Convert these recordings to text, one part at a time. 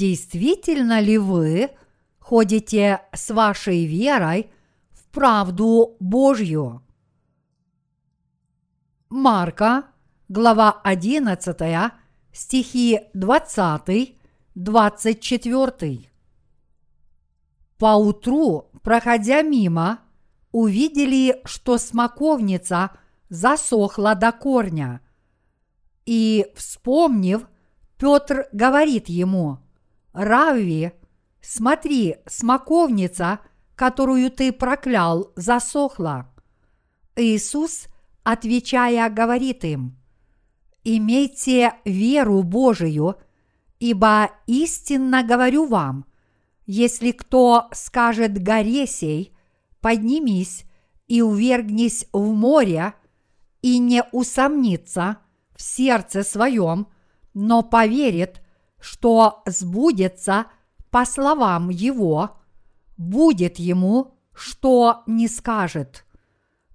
Действительно ли вы ходите с вашей верой в правду Божью? Марка, глава 11, стихи 20, 24. Поутру, проходя мимо, увидели, что смоковница засохла до корня. И, вспомнив, Петр говорит ему, «Равви, смотри, смоковница, которую ты проклял, засохла». Иисус, отвечая, говорит им, «Имейте веру Божию, ибо истинно говорю вам, если кто скажет горе сей, поднимись и увергнись в море, и не усомнится в сердце своем, но поверит, что сбудется по словам его, будет ему, что не скажет.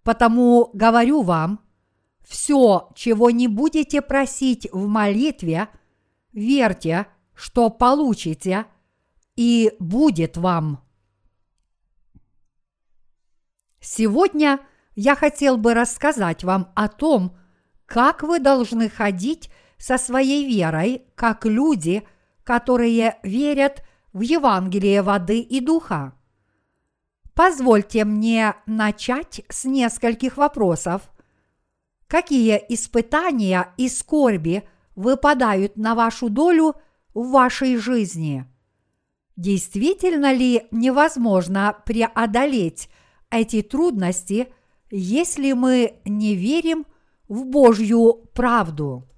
Потому говорю вам, все, чего не будете просить в молитве, верьте, что получите, и будет вам. Сегодня я хотел бы рассказать вам о том, как вы должны ходить со своей верой, как люди, которые верят в Евангелие воды и духа. Позвольте мне начать с нескольких вопросов. Какие испытания и скорби выпадают на вашу долю в вашей жизни? Действительно ли невозможно преодолеть эти трудности, если мы не верим в Божью правду?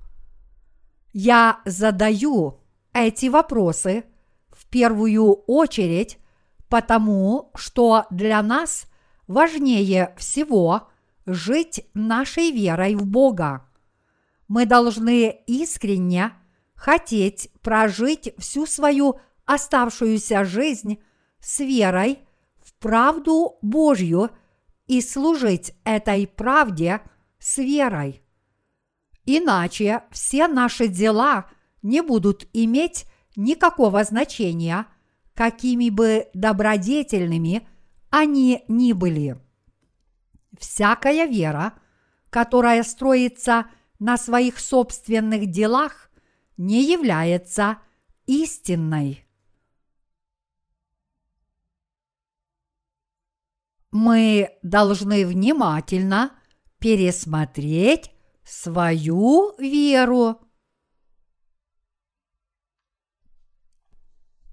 Я задаю эти вопросы в первую очередь потому, что для нас важнее всего жить нашей верой в Бога. Мы должны искренне хотеть прожить всю свою оставшуюся жизнь с верой в правду Божью и служить этой правде с верой. Иначе все наши дела не будут иметь никакого значения, какими бы добродетельными они ни были. Всякая вера, которая строится на своих собственных делах, не является истинной. Мы должны внимательно пересмотреть свою веру.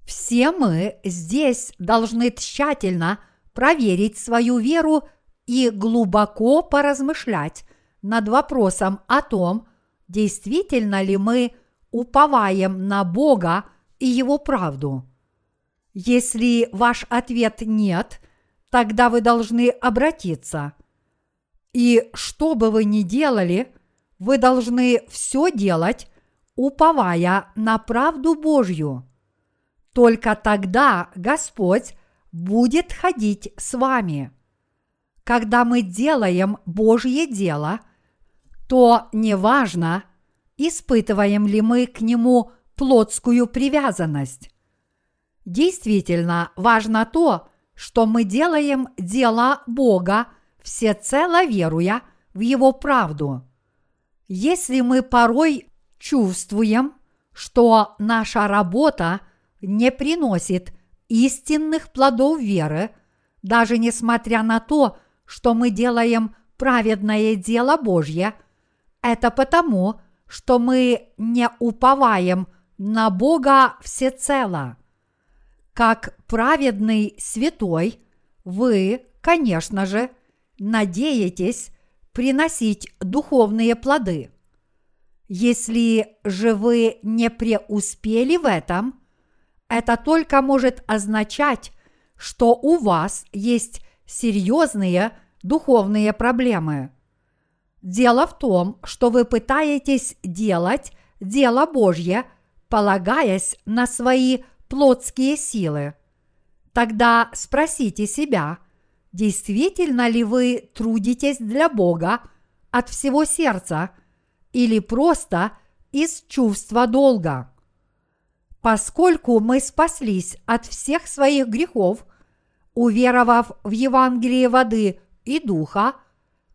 Все мы здесь должны тщательно проверить свою веру и глубоко поразмышлять над вопросом о том, действительно ли мы уповаем на Бога и Его правду. Если ваш ответ нет, тогда вы должны обратиться. И что бы вы ни делали, вы должны все делать, уповая на правду Божью. Только тогда Господь будет ходить с вами. Когда мы делаем Божье дело, то неважно, испытываем ли мы к Нему плотскую привязанность. Действительно важно то, что мы делаем дело Бога, всецело веруя в Его правду. Если мы порой чувствуем, что наша работа не приносит истинных плодов веры, даже несмотря на то, что мы делаем праведное дело Божье, это потому, что мы не уповаем на Бога всецело. Как праведный святой, вы, конечно же, надеетесь приносить духовные плоды. Если же вы не преуспели в этом, это только может означать, что у вас есть серьезные духовные проблемы. Дело в том, что вы пытаетесь делать дело Божье, полагаясь на свои плотские силы. Тогда спросите себя, действительно ли вы трудитесь для Бога от всего сердца или просто из чувства долга. Поскольку мы спаслись от всех своих грехов, уверовав в Евангелие воды и духа,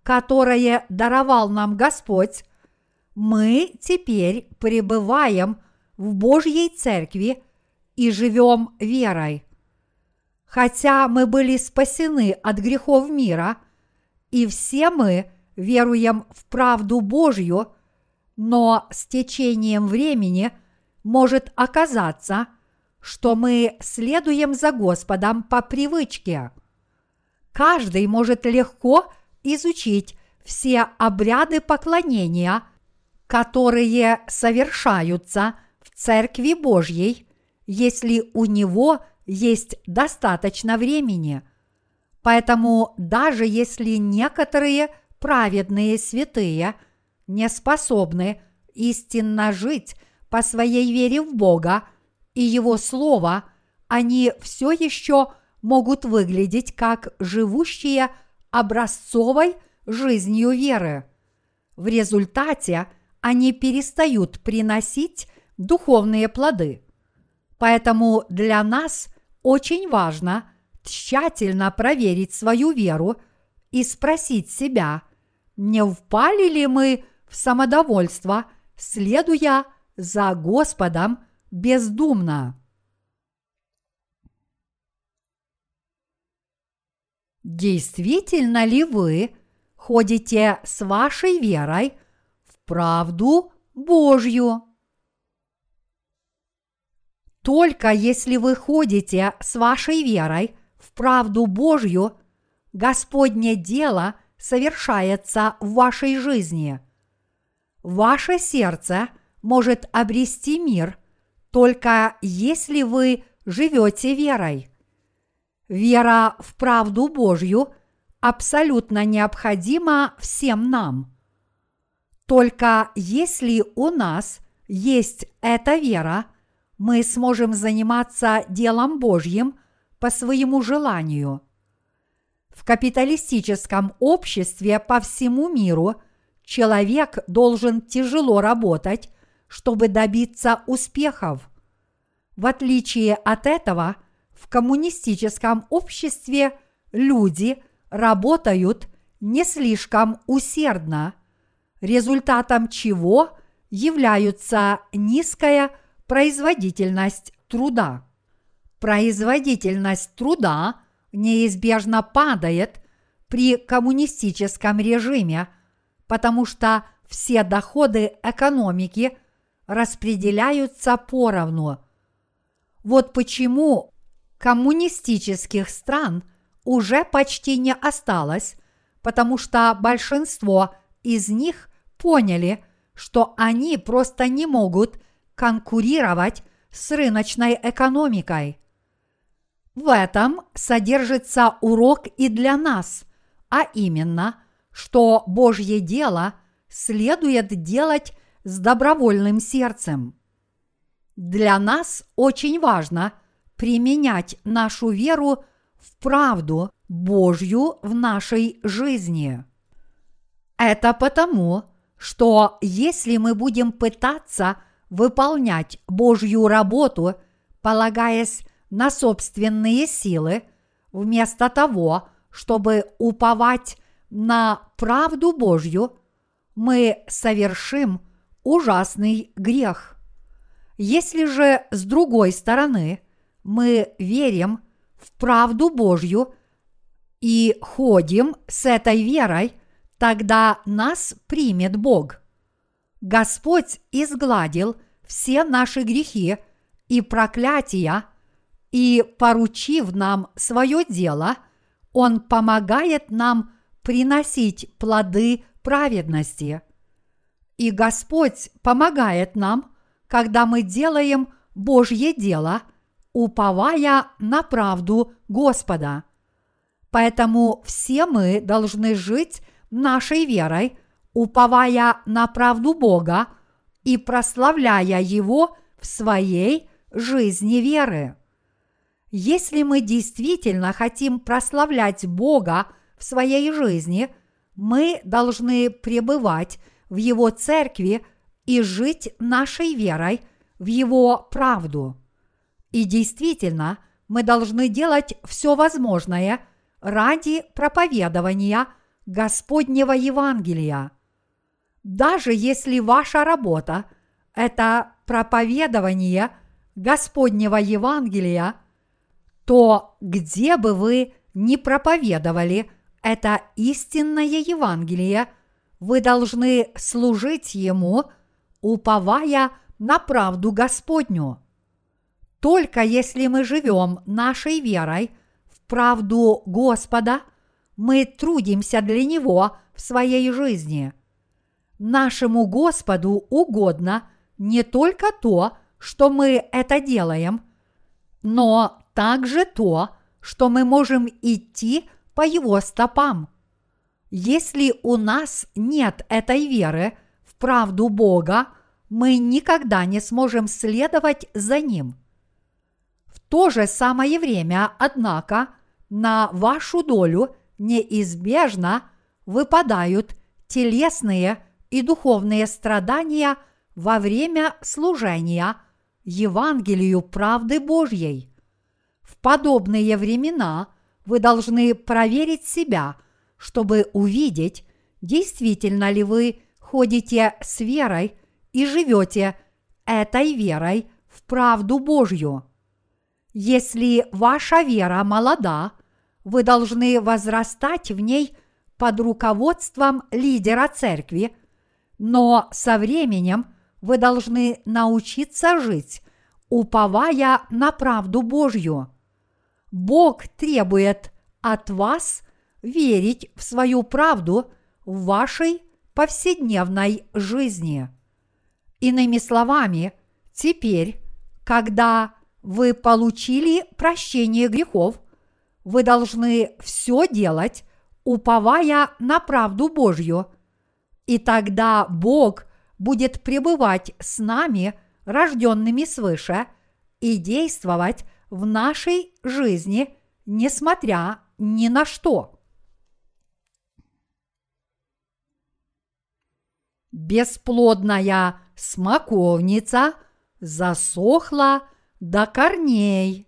которое даровал нам Господь, мы теперь пребываем в Божьей Церкви и живем верой. Хотя мы были спасены от грехов мира, и все мы веруем в правду Божью, но с течением времени может оказаться, что мы следуем за Господом по привычке. Каждый может легко изучить все обряды поклонения, которые совершаются в Церкви Божьей, если у него есть достаточно времени. Поэтому даже если некоторые праведные святые не способны истинно жить по своей вере в Бога и Его Слово, они все еще могут выглядеть как живущие образцовой жизнью веры. В результате они перестают приносить духовные плоды. Поэтому для нас очень важно тщательно проверить свою веру и спросить себя, не впали ли мы в самодовольство, следуя за Господом бездумно. Действительно ли вы ходите с вашей верой в правду Божью? Только если вы ходите с вашей верой в правду Божью, Господне дело совершается в вашей жизни. Ваше сердце может обрести мир только если вы живете верой. Вера в правду Божью абсолютно необходима всем нам. Только если у нас есть эта вера – мы сможем заниматься делом Божьим по своему желанию. В капиталистическом обществе по всему миру человек должен тяжело работать, чтобы добиться успехов. В отличие от этого, в коммунистическом обществе люди работают не слишком усердно, результатом чего являются низкая производительность труда. Производительность труда неизбежно падает при коммунистическом режиме, потому что все доходы экономики распределяются поровну. Вот почему коммунистических стран уже почти не осталось, потому что большинство из них поняли, что они просто не могут – конкурировать с рыночной экономикой. В этом содержится урок и для нас, а именно, что Божье дело следует делать с добровольным сердцем. Для нас очень важно применять нашу веру в правду Божью в нашей жизни. Это потому, что если мы будем пытаться – выполнять Божью работу, полагаясь на собственные силы, вместо того, чтобы уповать на правду Божью, мы совершим ужасный грех. Если же с другой стороны мы верим в правду Божью и ходим с этой верой, тогда нас примет Бог. Господь изгладил все наши грехи и проклятия, и, поручив нам свое дело, Он помогает нам приносить плоды праведности. И Господь помогает нам, когда мы делаем Божье дело, уповая на правду Господа. Поэтому все мы должны жить нашей верой – уповая на правду Бога и прославляя Его в своей жизни веры. Если мы действительно хотим прославлять Бога в своей жизни, мы должны пребывать в Его церкви и жить нашей верой в Его правду – И действительно, мы должны делать все возможное ради проповедования Господнего Евангелия. Даже если ваша работа – это проповедование Господнего Евангелия, то где бы вы ни проповедовали это истинное Евангелие, вы должны служить Ему, уповая на правду Господню. Только если мы живем нашей верой в правду Господа, мы трудимся для Него в своей жизни. Нашему Господу угодно не только то, что мы это делаем, но также то, что мы можем идти по Его стопам. Если у нас нет этой веры в правду Бога, мы никогда не сможем следовать за Ним. В то же самое время, однако, на вашу долю неизбежно выпадают телесные и духовные страдания во время служения Евангелию правды Божьей. В подобные времена вы должны проверить себя, чтобы увидеть, действительно ли вы ходите с верой и живете этой верой в правду Божью. Если ваша вера молода, вы должны возрастать в ней под руководством лидера церкви, но со временем вы должны научиться жить, уповая на правду Божью. Бог требует от вас верить в свою правду в вашей повседневной жизни. Иными словами, теперь, когда вы получили прощение грехов, вы должны все делать, уповая на правду Божью, и тогда Бог будет пребывать с нами, рожденными свыше, и действовать в нашей жизни, несмотря ни на что. Бесплодная смоковница засохла до корней.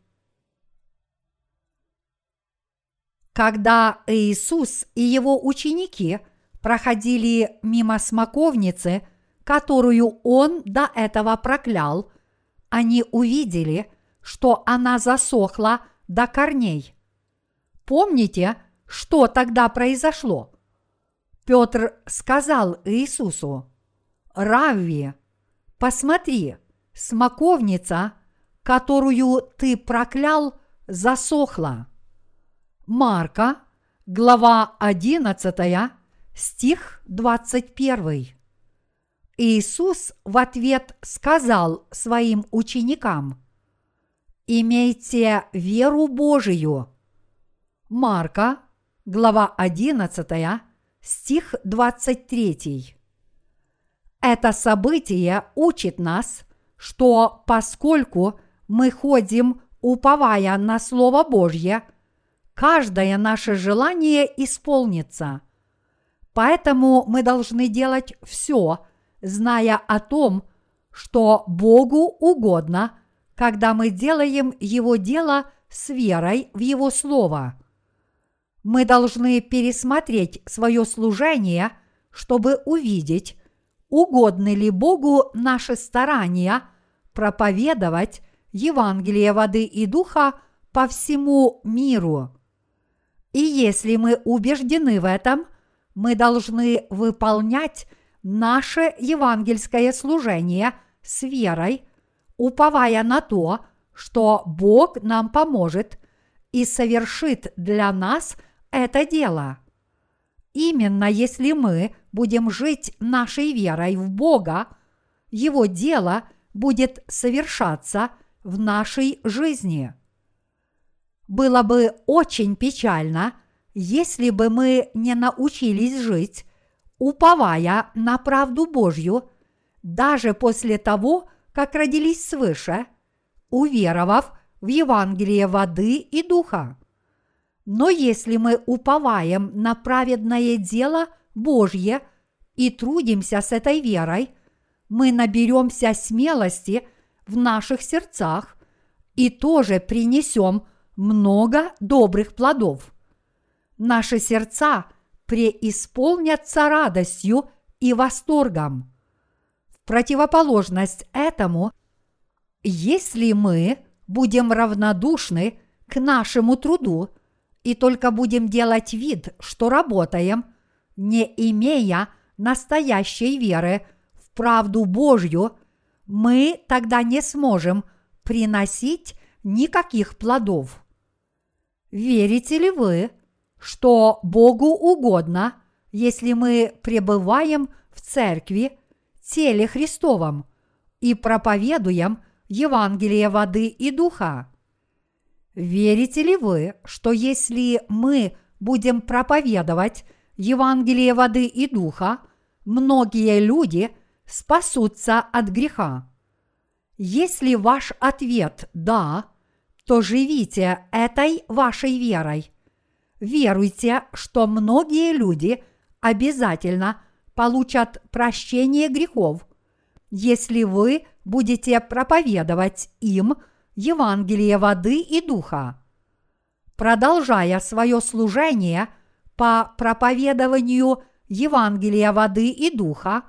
Когда Иисус и его ученики проходили мимо смоковницы, которую он до этого проклял, они увидели, что она засохла до корней. Помните, что тогда произошло? Петр сказал Иисусу, «Равви, посмотри, смоковница, которую ты проклял, засохла». Марка, глава 11, стих 21. Иисус в ответ сказал своим ученикам, «Имейте веру Божию». Марка, глава 11, стих 23. Это событие учит нас, что поскольку мы ходим, уповая на Слово Божье, каждое наше желание исполнится. Поэтому мы должны делать все, зная о том, что Богу угодно, когда мы делаем Его дело с верой в Его Слово. Мы должны пересмотреть свое служение, чтобы увидеть, угодны ли Богу наши старания проповедовать Евангелие воды и духа по всему миру. И если мы убеждены в этом, мы должны выполнять наше евангельское служение с верой, уповая на то, что Бог нам поможет и совершит для нас это дело. Именно если мы будем жить нашей верой в Бога, Его дело будет совершаться в нашей жизни. Было бы очень печально, если бы мы не научились жить уповая на правду Божью, даже после того, как родились свыше, уверовав в Евангелие воды и духа. Но если мы уповаем на праведное дело Божье и трудимся с этой верой, мы наберемся смелости в наших сердцах и тоже принесем много добрых плодов. Наши сердца преисполнятся радостью и восторгом. В противоположность этому, если мы будем равнодушны к нашему труду и только будем делать вид, что работаем, не имея настоящей веры в правду Божью, мы тогда не сможем приносить никаких плодов. Верите ли вы, что Богу угодно, если мы пребываем в церкви, теле Христовом, и проповедуем Евангелие воды и духа? Верите ли вы, что если мы будем проповедовать Евангелие воды и духа, многие люди спасутся от греха? Если ваш ответ «да», то живите этой вашей верой. Веруйте, что многие люди обязательно получат прощение грехов, если вы будете проповедовать им Евангелие воды и духа. Продолжая свое служение по проповедованию Евангелия воды и духа,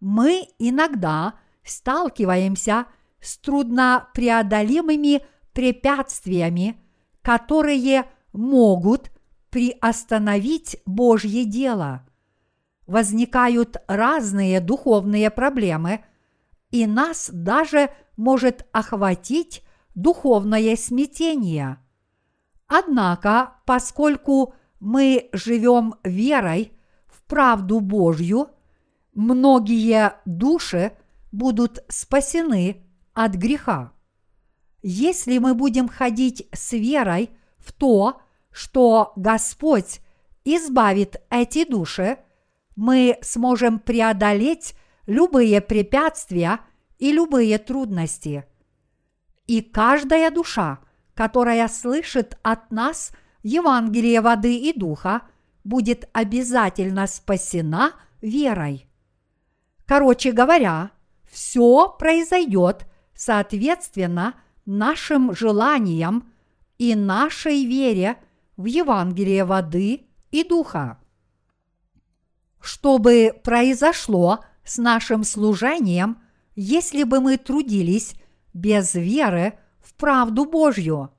мы иногда сталкиваемся с труднопреодолимыми препятствиями, которые могут приостановить Божье дело. Возникают разные духовные проблемы, и нас даже может охватить духовное смятение. Однако, поскольку мы живем верой в правду Божью, многие души будут спасены от греха. Если мы будем ходить с верой в то, что Господь избавит эти души, мы сможем преодолеть любые препятствия и любые трудности. И каждая душа, которая слышит от нас Евангелие воды и духа, будет обязательно спасена верой. Короче говоря, все произойдет соответственно нашим желаниям и нашей вере в Евангелие воды и духа. Что бы произошло с нашим служением, если бы мы трудились без веры в правду Божью?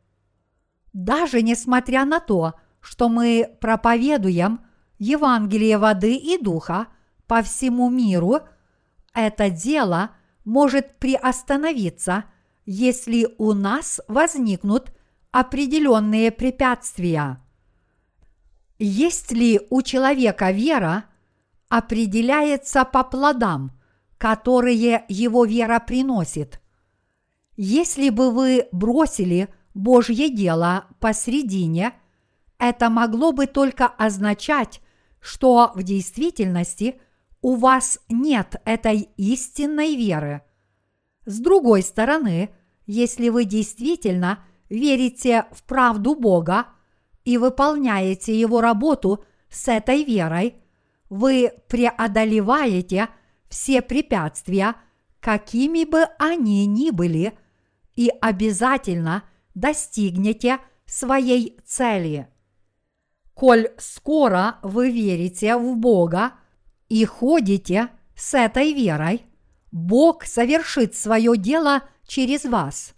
Даже несмотря на то, что мы проповедуем Евангелие воды и духа по всему миру, это дело может приостановиться, если у нас возникнут определенные препятствия. Есть ли у человека вера, определяется по плодам, которые его вера приносит. Если бы вы бросили Божье дело посредине, это могло бы только означать, что в действительности у вас нет этой истинной веры. С другой стороны, если вы действительно – верите в правду Бога и выполняете Его работу с этой верой, вы преодолеваете все препятствия, какими бы они ни были, и обязательно достигнете своей цели. Коль скоро вы верите в Бога и ходите с этой верой, Бог совершит свое дело через вас.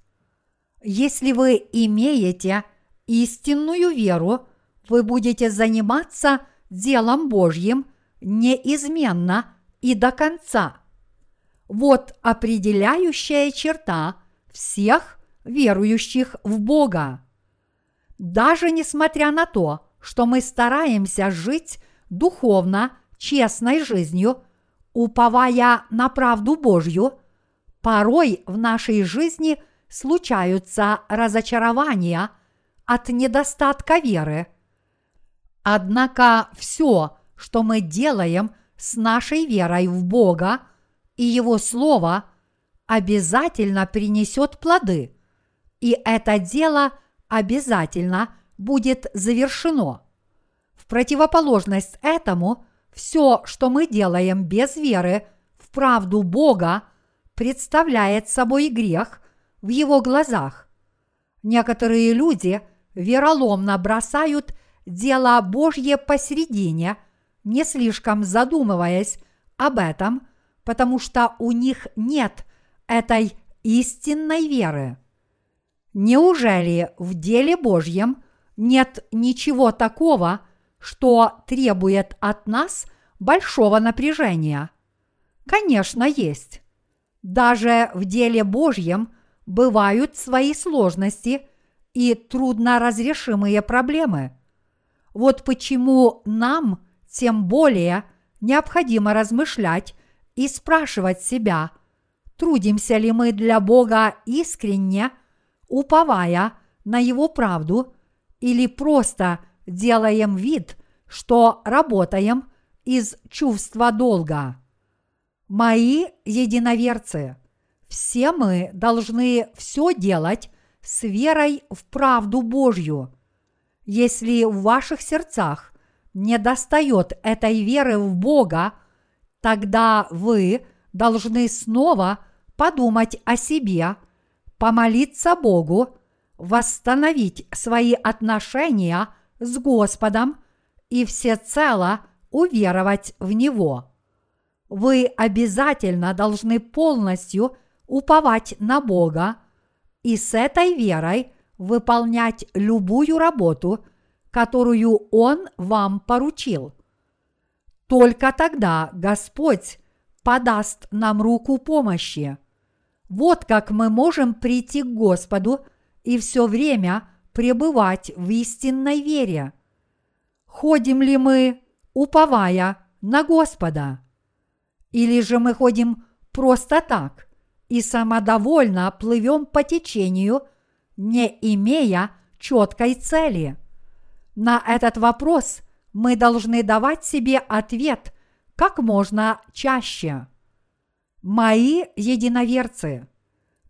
Если вы имеете истинную веру, вы будете заниматься делом Божьим неизменно и до конца. Вот определяющая черта всех верующих в Бога. Даже несмотря на то, что мы стараемся жить духовно честной жизнью, уповая на правду Божью, порой в нашей жизни – случаются разочарования от недостатка веры. Однако все, что мы делаем с нашей верой в Бога и Его Слово, обязательно принесет плоды, и это дело обязательно будет завершено. В противоположность этому, все, что мы делаем без веры в правду Бога, представляет собой грех – в его глазах. Некоторые люди вероломно бросают дело Божье посередине, не слишком задумываясь об этом, потому что у них нет этой истинной веры. Неужели в деле Божьем нет ничего такого, что требует от нас большого напряжения? Конечно, есть. Даже в деле Божьем бывают свои сложности и трудноразрешимые проблемы. Вот почему нам тем более необходимо размышлять и спрашивать себя, трудимся ли мы для Бога искренне, уповая на Его правду, или просто делаем вид, что работаем из чувства долга. Мои единоверцы, все мы должны все делать с верой в правду Божью. Если в ваших сердцах не достает этой веры в Бога, тогда вы должны снова подумать о себе, помолиться Богу, восстановить свои отношения с Господом и всецело уверовать в Него. Вы обязательно должны полностью уповать на Бога и с этой верой выполнять любую работу, которую Он вам поручил. Только тогда Господь подаст нам руку помощи. Вот как мы можем прийти к Господу и все время пребывать в истинной вере. Ходим ли мы, уповая на Господа? Или же мы ходим просто так и самодовольно плывем по течению, не имея четкой цели? На этот вопрос мы должны давать себе ответ как можно чаще. Мои единоверцы,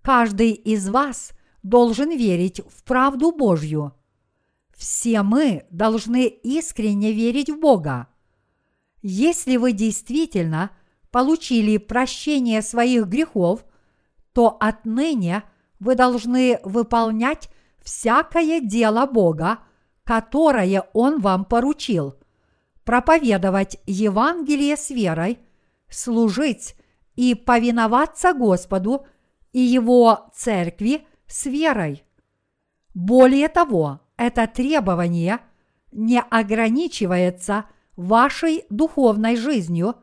каждый из вас должен верить в правду Божью. Все мы должны искренне верить в Бога. Если вы действительно получили прощение своих грехов, то отныне вы должны выполнять всякое дело Бога, которое Он вам поручил – проповедовать Евангелие с верой, служить и повиноваться Господу и Его церкви с верой. Более того, это требование не ограничивается вашей духовной жизнью,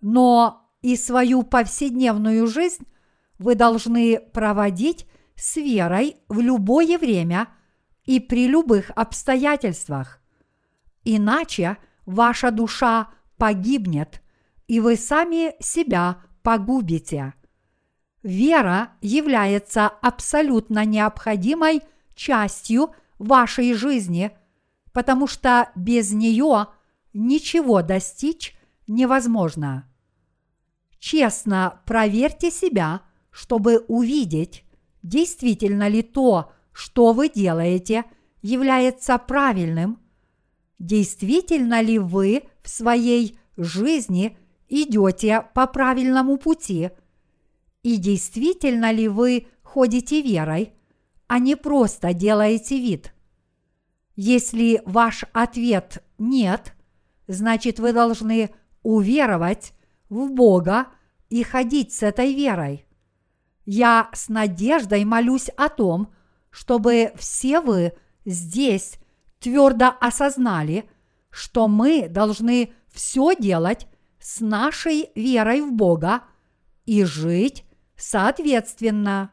но и свою повседневную жизнь вы должны проводить с верой в любое время и при любых обстоятельствах. Иначе – ваша душа погибнет, и вы сами себя погубите. Вера является абсолютно необходимой частью вашей жизни, потому что без нее ничего достичь невозможно. Честно проверьте себя, чтобы увидеть, действительно ли то, что вы делаете, является правильным – действительно ли вы в своей жизни идете по правильному пути, и действительно ли вы ходите верой, а не просто делаете вид. Если ваш ответ нет, значит вы должны уверовать в Бога и ходить с этой верой. Я с надеждой молюсь о том, чтобы все вы здесь твердо осознали, что мы должны все делать с нашей верой в Бога и жить соответственно.